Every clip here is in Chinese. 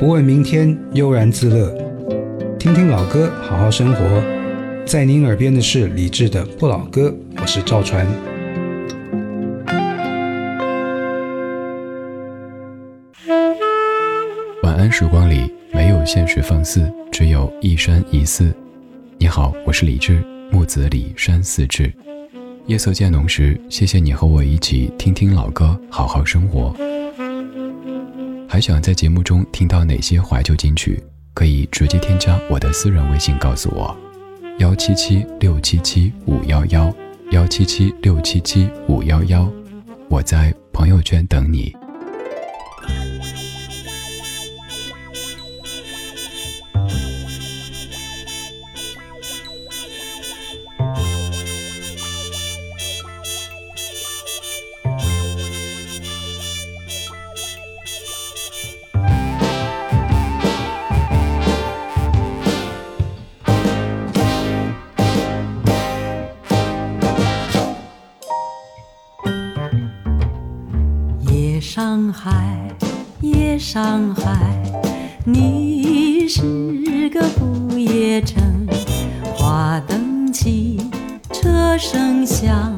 不问明天，悠然自乐。听听老歌，好好生活。在您耳边的是李志的《不老歌》，我是赵传。晚安时光里没有现实放肆，只有一山一寺。你好，我是李志，木子李山寺志。夜色渐浓时，谢谢你和我一起听听老歌，好好生活。还想在节目中听到哪些怀旧金曲？可以直接添加我的私人微信告诉我：幺七七六七七五幺幺幺七七六七七五幺幺。我在朋友圈等你。上海，你是个不夜城。花灯起，车声响，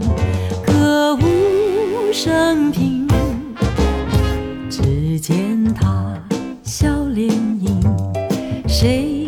歌舞升平。只见他笑脸迎，谁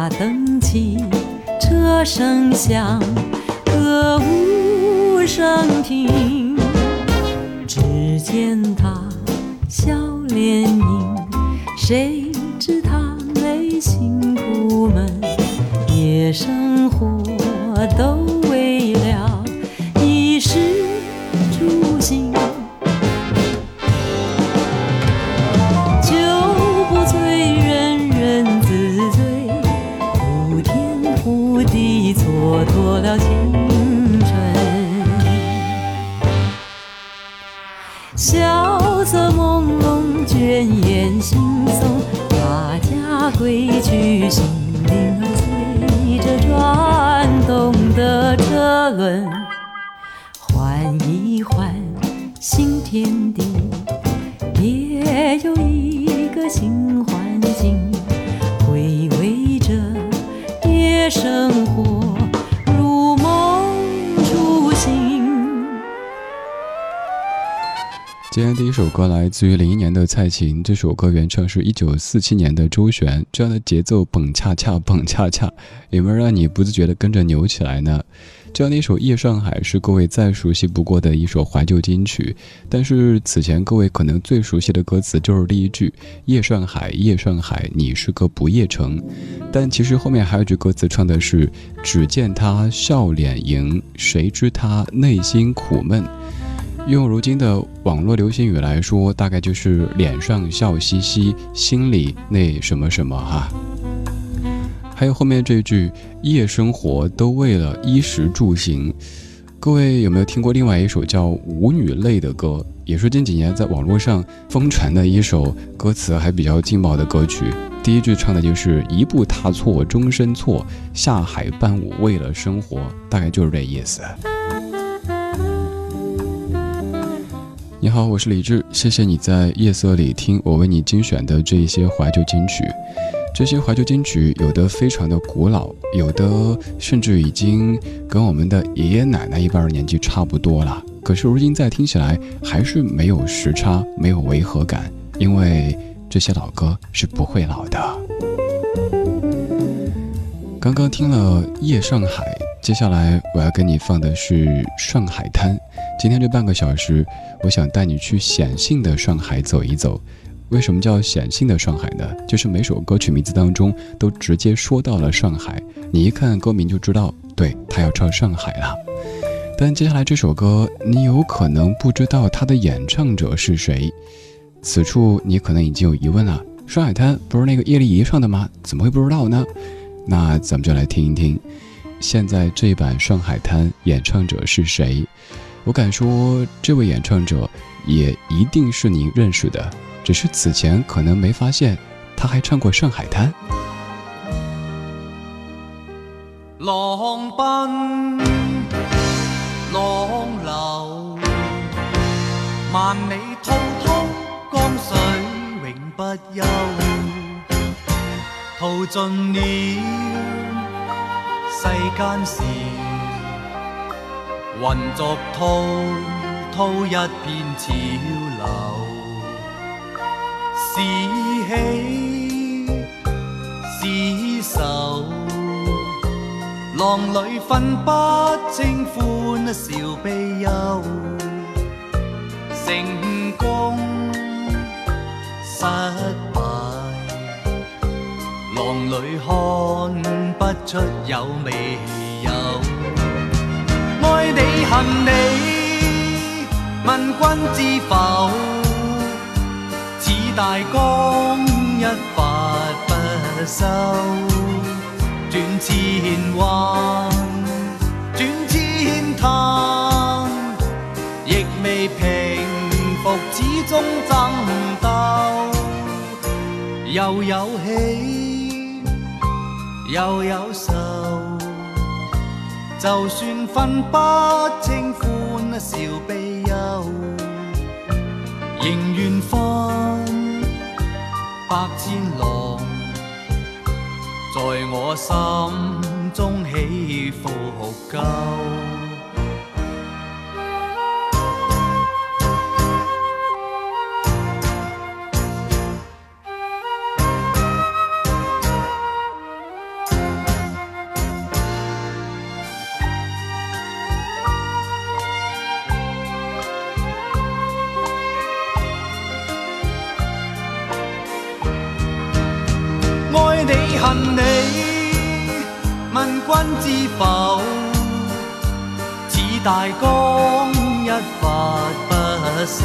花灯起，车声响，歌舞升平。只见他笑脸迎，谁去，心灵儿随着转动的车轮，今天第一首歌来自于零一年的蔡琴，这首歌原唱是一九四七年的周璇。这样的节奏蹦恰恰蹦恰恰，有没有让你不自觉的跟着扭起来呢？这样的一首《夜上海》是各位再熟悉不过的一首怀旧金曲，但是此前各位可能最熟悉的歌词就是第一句“夜上海，夜上海，你是个不夜城”，但其实后面还有句歌词唱的是“只见他笑脸迎，谁知他内心苦闷”。用如今的网络流行语来说，大概就是脸上笑嘻嘻，心里那什么什么哈。还有后面这句“夜生活都为了衣食住行”，各位有没有听过另外一首叫《舞女泪》的歌？也是近几年在网络上疯传的一首歌词还比较劲爆的歌曲。第一句唱的就是“一步踏错，终身错；下海伴舞，为了生活”，大概就是这意思。你好，我是李志，谢谢你在夜色里听我为你精选的这一些怀旧金曲。这些怀旧金曲有的非常的古老，有的甚至已经跟我们的爷爷奶奶一辈年纪差不多了。可是如今再听起来，还是没有时差，没有违和感，因为这些老歌是不会老的。刚刚听了《夜上海》，接下来我要跟你放的是《上海滩》。今天这半个小时，我想带你去显性的上海走一走。为什么叫显性的上海呢？就是每首歌曲名字当中都直接说到了上海，你一看歌名就知道，对他要唱上海了。但接下来这首歌，你有可能不知道它的演唱者是谁。此处你可能已经有疑问了：上海滩不是那个叶丽仪唱的吗？怎么会不知道呢？那咱们就来听一听，现在这版上海滩演唱者是谁？我敢说，这位演唱者也一定是您认识的。只是此前可能没发现，他还唱过《上海滩》。浪奔，浪流，万里滔滔江水永不休。淘尽了世间事，混作滔滔一片潮流。是喜是愁，浪里分不清欢笑悲忧。成功失败，浪里看不出有未有。爱你恨你，问君知否？大江一发不收，转千弯，转千滩，亦未平复，始终争斗。又有喜，又有愁，就算分不清欢笑悲忧，仍愿分。百千浪在我心中起伏够。知否？似大江一发不收，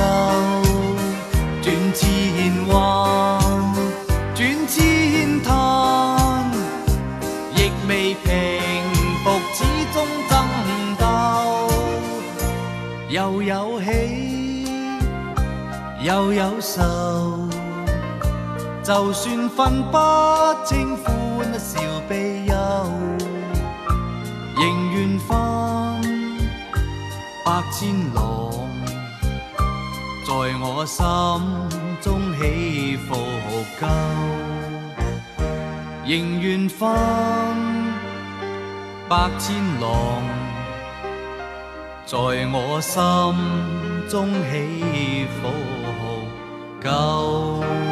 转千弯，转千滩，亦未平复，始终争斗。又有喜，又有愁。就算分不清欢百千浪，在我心中起伏够，仍愿分百千浪，在我心中起伏够。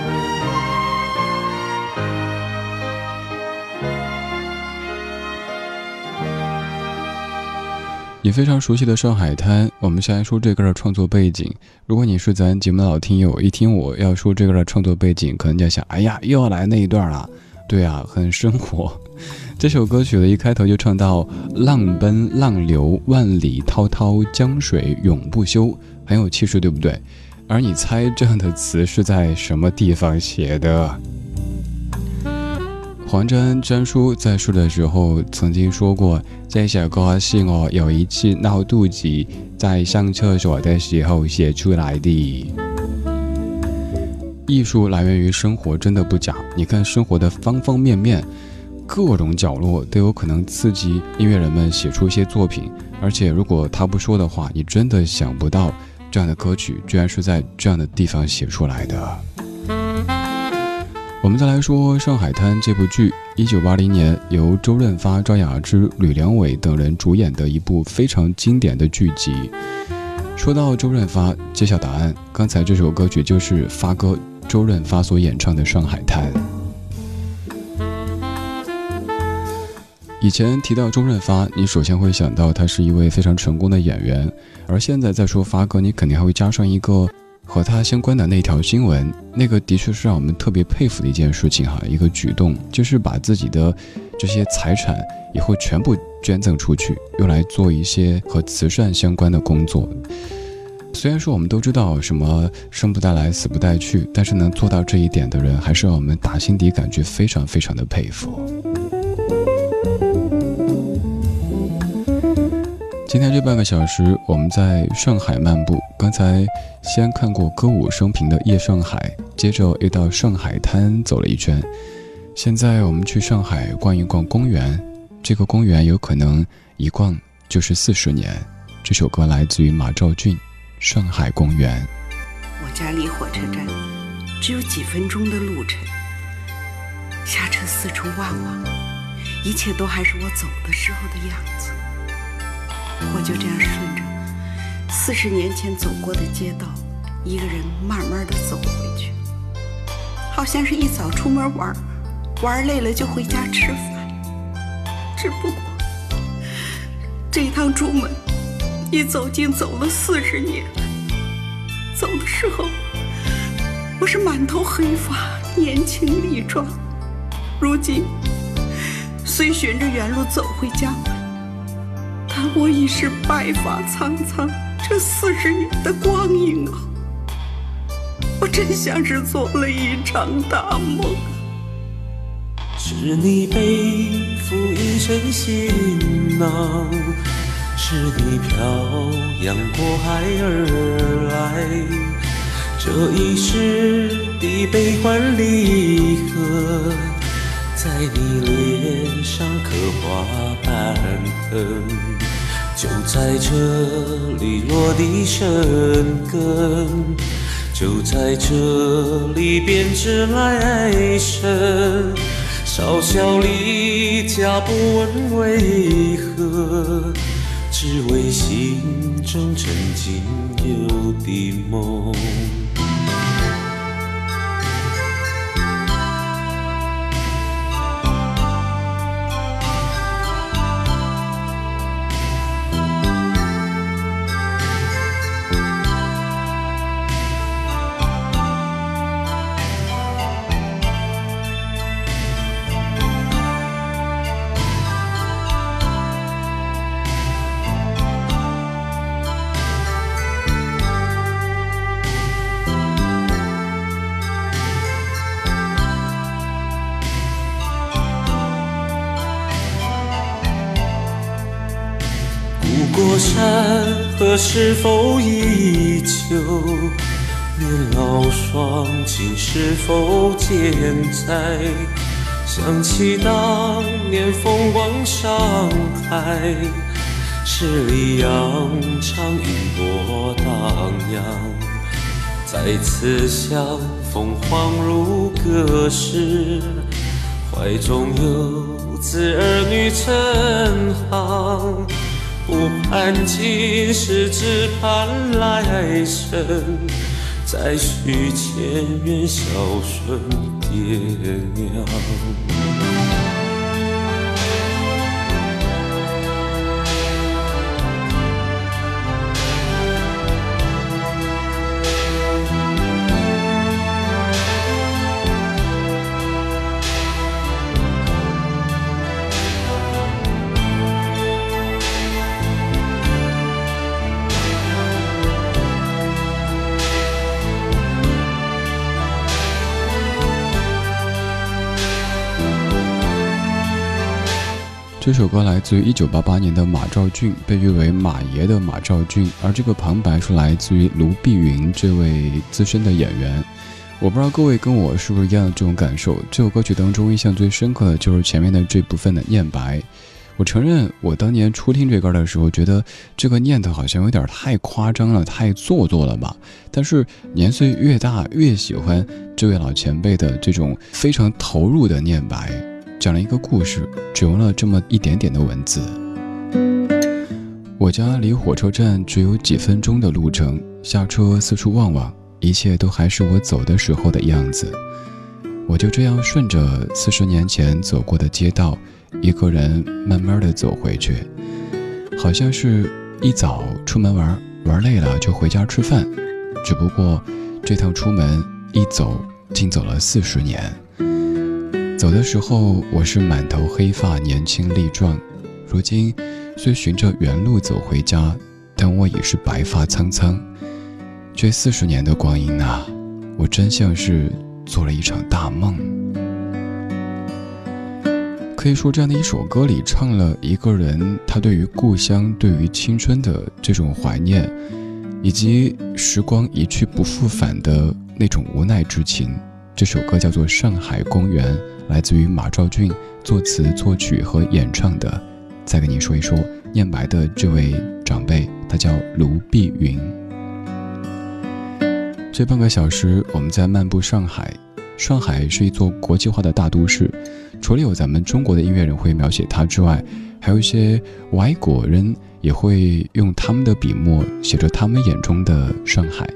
你非常熟悉的《上海滩》，我们先来说这歌的创作背景。如果你是咱节目的老听友，一听我要说这歌的创作背景，可能就想：哎呀，又要来那一段了。对啊，很生活。这首歌曲的一开头就唱到“浪奔浪流，万里滔滔江水永不休”，很有气势，对不对？而你猜这样的词是在什么地方写的？黄沾沾叔在说的时候曾经说过，这首歌是我有一次闹肚子，在上厕所的时候写出来的。艺术来源于生活，真的不假。你看生活的方方面面，各种角落都有可能刺激音乐人们写出一些作品。而且如果他不说的话，你真的想不到这样的歌曲居然是在这样的地方写出来的。我们再来说《上海滩》这部剧，一九八零年由周润发、赵雅芝、吕良伟等人主演的一部非常经典的剧集。说到周润发，揭晓答案，刚才这首歌曲就是发哥周润发所演唱的《上海滩》。以前提到周润发，你首先会想到他是一位非常成功的演员，而现在再说发哥，你肯定还会加上一个。和他相关的那条新闻，那个的确是让我们特别佩服的一件事情哈，一个举动就是把自己的这些财产以后全部捐赠出去，用来做一些和慈善相关的工作。虽然说我们都知道什么生不带来，死不带去，但是能做到这一点的人，还是让我们打心底感觉非常非常的佩服。今天这半个小时，我们在上海漫步。刚才先看过歌舞升平的夜上海，接着又到上海滩走了一圈。现在我们去上海逛一逛公园，这个公园有可能一逛就是四十年。这首歌来自于马兆骏，《上海公园》。我家离火车站只有几分钟的路程，下车四处望望，一切都还是我走的时候的样子。我就这样顺着四十年前走过的街道，一个人慢慢的走回去，好像是一早出门玩，玩累了就回家吃饭。只不过这一趟出门，一走竟走了四十年。走的时候，我是满头黑发，年轻力壮；如今虽循着原路走回家。但我已是白发苍苍，这四十年的光阴啊，我真像是做了一场大梦。是你背负一身行囊，是你漂洋过海而来，这一世的悲欢离合，在你脸上刻画斑痕。就在这里落地生根，就在这里编织来生。少小离家不问为何，只为心中曾经有的梦。是否依旧？年老双亲是否健在？想起当年风光上海，十里洋场烟波荡漾。再次相逢恍如隔世，怀中有子儿女成行。不盼今世，只盼来生，再续前缘，孝顺爹娘。这首歌来自于1988年的马兆骏，被誉为“马爷”的马兆骏，而这个旁白是来自于卢碧云这位资深的演员。我不知道各位跟我是不是一样的这种感受。这首歌曲当中印象最深刻的就是前面的这部分的念白。我承认，我当年初听这歌的时候，觉得这个念头好像有点太夸张了，太做作了吧。但是年岁越大，越喜欢这位老前辈的这种非常投入的念白。讲了一个故事，只用了这么一点点的文字。我家离火车站只有几分钟的路程，下车四处望望，一切都还是我走的时候的样子。我就这样顺着四十年前走过的街道，一个人慢慢的走回去，好像是一早出门玩，玩累了就回家吃饭。只不过这趟出门一走，竟走了四十年。走的时候，我是满头黑发，年轻力壮；如今，虽循着原路走回家，但我已是白发苍苍。这四十年的光阴啊，我真像是做了一场大梦。可以说，这样的一首歌里唱了一个人他对于故乡、对于青春的这种怀念，以及时光一去不复返的那种无奈之情。这首歌叫做《上海公园》。来自于马兆骏作词、作曲和演唱的。再跟你说一说念白的这位长辈，他叫卢碧云。这半个小时，我们在漫步上海。上海是一座国际化的大都市，除了有咱们中国的音乐人会描写它之外，还有一些外国人也会用他们的笔墨写着他们眼中的上海。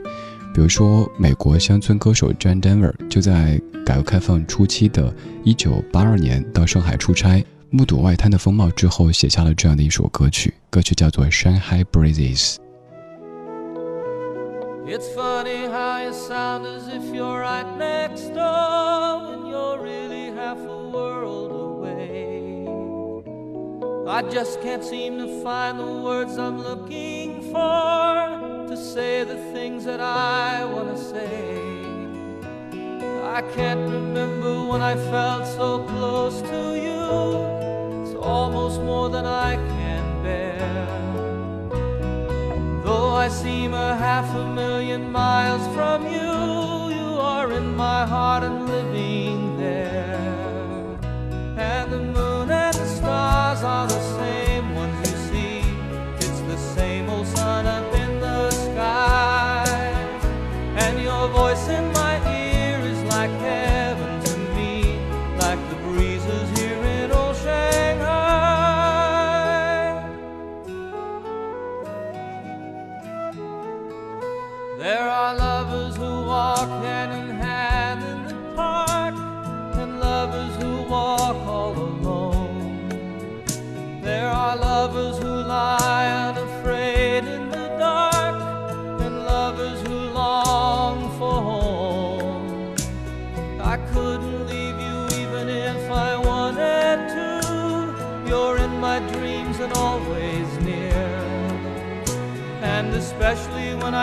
比如说，美国乡村歌手 John Denver 就在改革开放初期的1982年到上海出差，目睹外滩的风貌之后，写下了这样的一首歌曲，歌曲叫做《Shanghai Breezes》。to say the things that I want to say. I can't remember when I felt so close to you. It's almost more than I can bear. Though I seem a half a million miles from you, you are in my heart and living there. And the moon and the stars are the Yeah.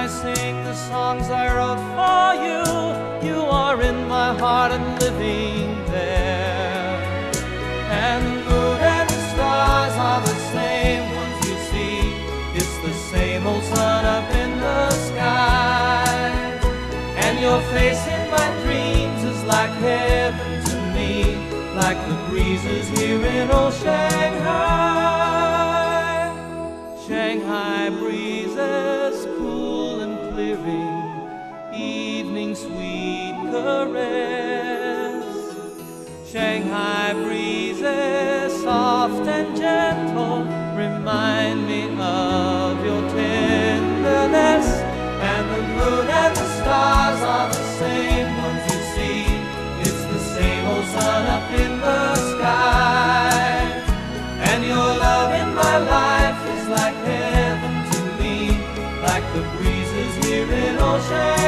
I sing the songs I wrote for you, you are in my heart and living there. And moon and stars are the same ones you see. It's the same old sun up in the sky. And your face in my dreams is like heaven to me, like the breezes here in old Shanghai. Shanghai breezes clearing, evening sweet caress. Shanghai breezes soft and gentle remind me of your tenderness. And the moon and the stars are the same ones you see. It's the same old sun up in the sky. And your love in my life is like heaven to me, like the breezes ocean.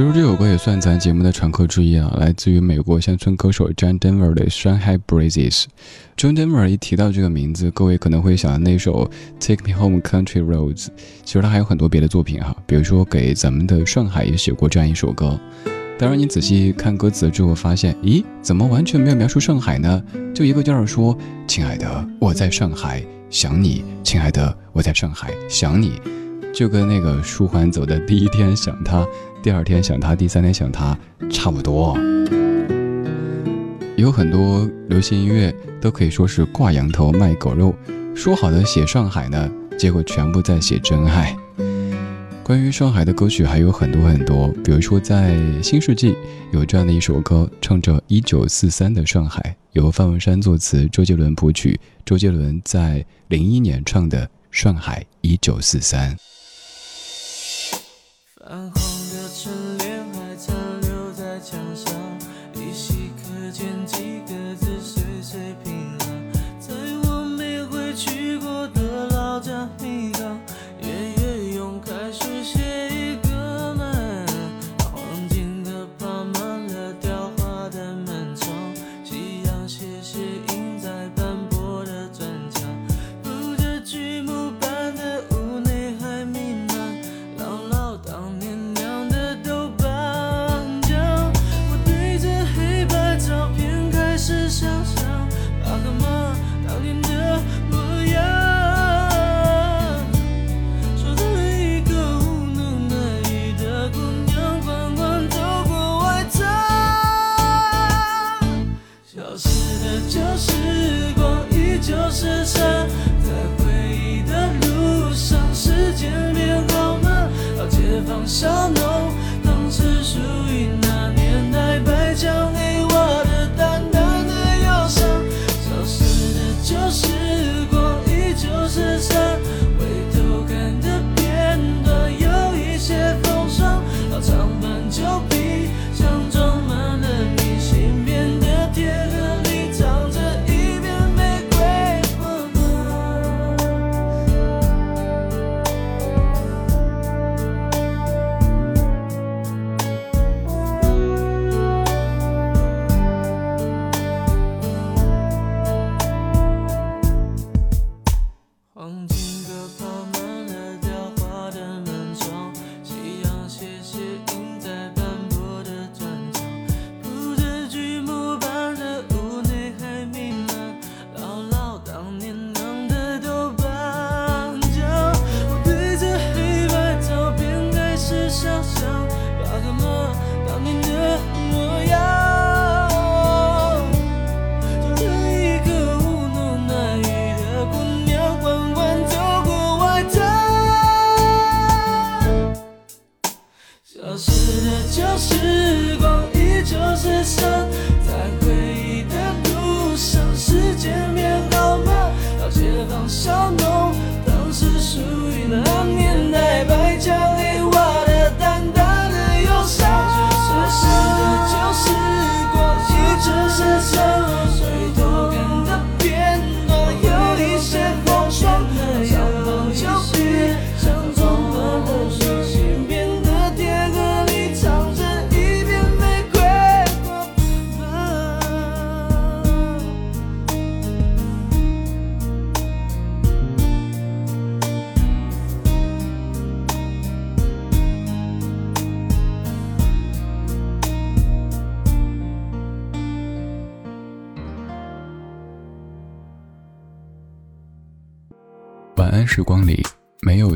其实这首歌也算咱节目的常客之一啊，来自于美国乡村歌手 John Denver 的《Shanghai Breezes》。John Denver 一提到这个名字，各位可能会想到那首《Take Me Home Country Roads》。其实他还有很多别的作品哈，比如说给咱们的上海也写过这样一首歌。当然，你仔细看歌词之后发现，咦，怎么完全没有描述上海呢？就一个劲儿说：“亲爱的，我在上海想你，亲爱的，我在上海想你。”就跟那个舒缓走的第一天想他，第二天想他，第三天想他差不多。有很多流行音乐都可以说是挂羊头卖狗肉，说好的写上海呢，结果全部在写真爱。关于上海的歌曲还有很多很多，比如说在新世纪有这样的一首歌，唱着一九四三的上海，由范文山作词，周杰伦谱曲，周杰伦在零一年唱的《上海一九四三》。泛黄街坊曾经属于那年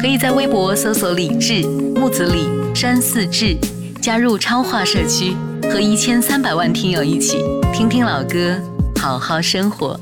可以在微博搜索“李志木子李山寺志”，加入超话社区，和一千三百万听友一起听听老歌，好好生活。